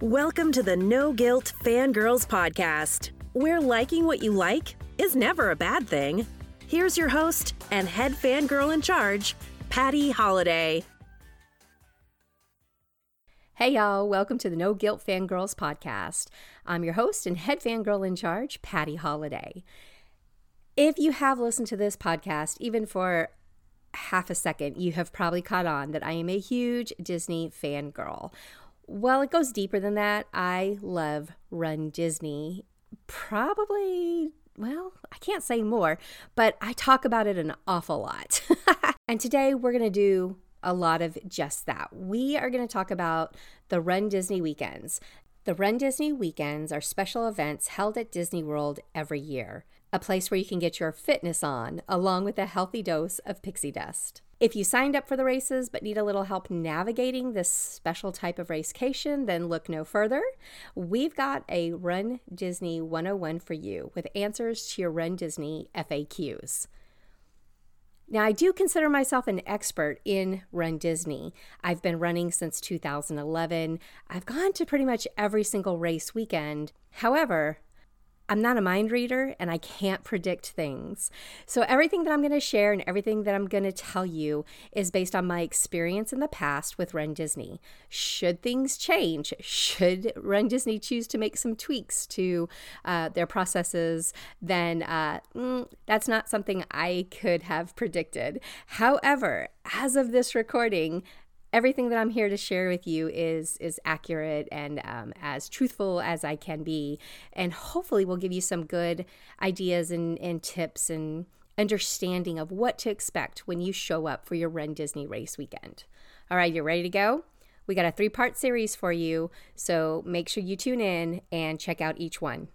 Welcome to the No Guilt Fangirls Podcast, where liking what you like is never a bad thing. Here's your host and head fangirl in charge, Patty Holliday. Hey, y'all, welcome to the No Guilt Fangirls Podcast. I'm your host and head fangirl in charge, Patty Holliday. If you have listened to this podcast, even for half a second, you have probably caught on that I am a huge Disney fangirl. Well, it goes deeper than that. I love runDisney. Probably, well, I can't say more, but I talk about it an awful lot. and today we're going to do a lot of just that. We are going to talk about the runDisney weekends. The runDisney weekends are special events held at Disney World every year, a place where you can get your fitness on, along with a healthy dose of pixie dust. If you signed up for the races but need a little help navigating this special type of racecation, then look no further. We've got a Run Disney 101 for you with answers to your runDisney FAQs. Now, I do consider myself an expert in runDisney. I've been running since 2011. I've gone to pretty much every single race weekend. However, I'm not a mind reader and I can't predict things. So, everything that I'm going to share and everything that I'm going to tell you is based on my experience in the past with runDisney. Should things change, should runDisney choose to make some tweaks to uh, their processes, then uh, mm, that's not something I could have predicted. However, as of this recording, everything that I'm here to share with you is is accurate and um, as truthful as I can be, and hopefully will give you some good ideas and, and tips and understanding of what to expect when you show up for your runDisney race weekend. All right, you ready to go? We got a three part series for you, so make sure you tune in and check out each one.